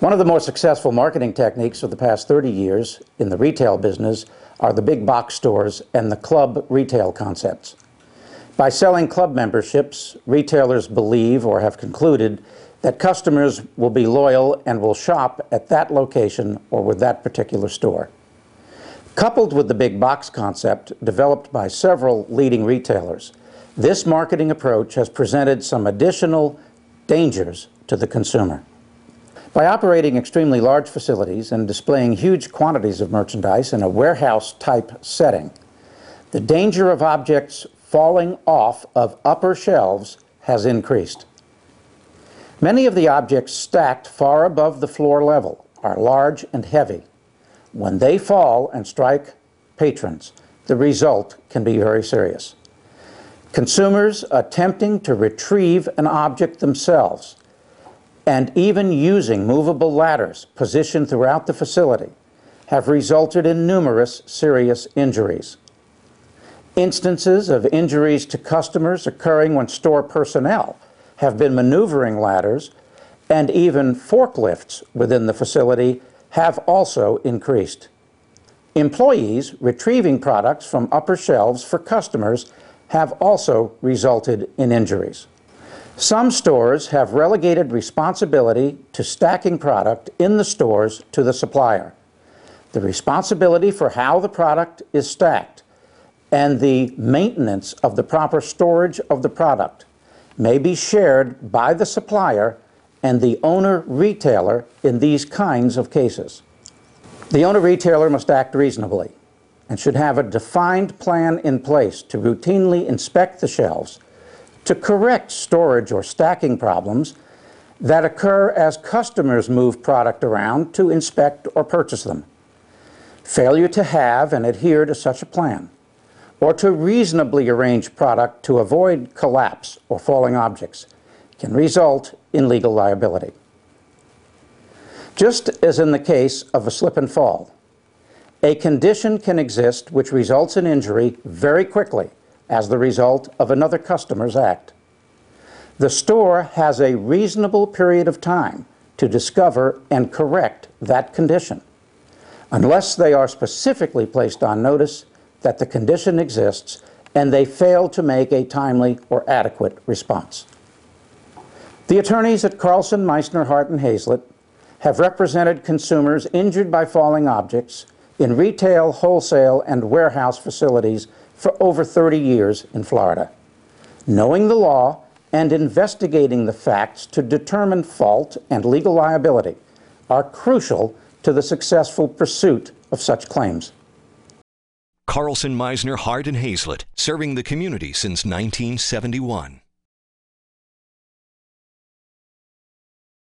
One of the more successful marketing techniques of the past 30 years in the retail business are the big box stores and the club retail concepts. By selling club memberships, retailers believe or have concluded that customers will be loyal and will shop at that location or with that particular store. Coupled with the big box concept developed by several leading retailers, this marketing approach has presented some additional dangers to the consumer. By operating extremely large facilities and displaying huge quantities of merchandise in a warehouse-type setting, the danger of objects falling off of upper shelves has increased. Many of the objects stacked far above the floor level are large and heavy. When they fall and strike patrons, the result can be very serious. Consumers attempting to retrieve an object themselves and even using movable ladders positioned throughout the facility have resulted in numerous serious injuries. Instances of injuries to customers occurring when store personnel have been maneuvering ladders and even forklifts within the facility have also increased. Employees retrieving products from upper shelves for customers have also resulted in injuries. Some stores have relegated responsibility to stacking product in the stores to the supplier. The responsibility for how the product is stacked and the maintenance of the proper storage of the product may be shared by the supplier and the owner retailer in these kinds of cases. The owner retailer must act reasonably and should have a defined plan in place to routinely inspect the shelves to correct storage or stacking problems that occur as customers move product around to inspect or purchase them. Failure to have and adhere to such a plan, or to reasonably arrange product to avoid collapse or falling objects, can result in legal liability. Just as in the case of a slip and fall, a condition can exist which results in injury very quickly as the result of another customer's act. The store has a reasonable period of time to discover and correct that condition, unless they are specifically placed on notice that the condition exists and they fail to make a timely or adequate response. The attorneys at Carlson, Meissner, Hart, and Hayslett have represented consumers injured by falling objects in retail, wholesale, and warehouse facilities for over 30 years in Florida. Knowing the law and investigating the facts to determine fault and legal liability are crucial to the successful pursuit of such claims. Carlson, Meissner, Hart, and Hayslett, serving the community since 1971.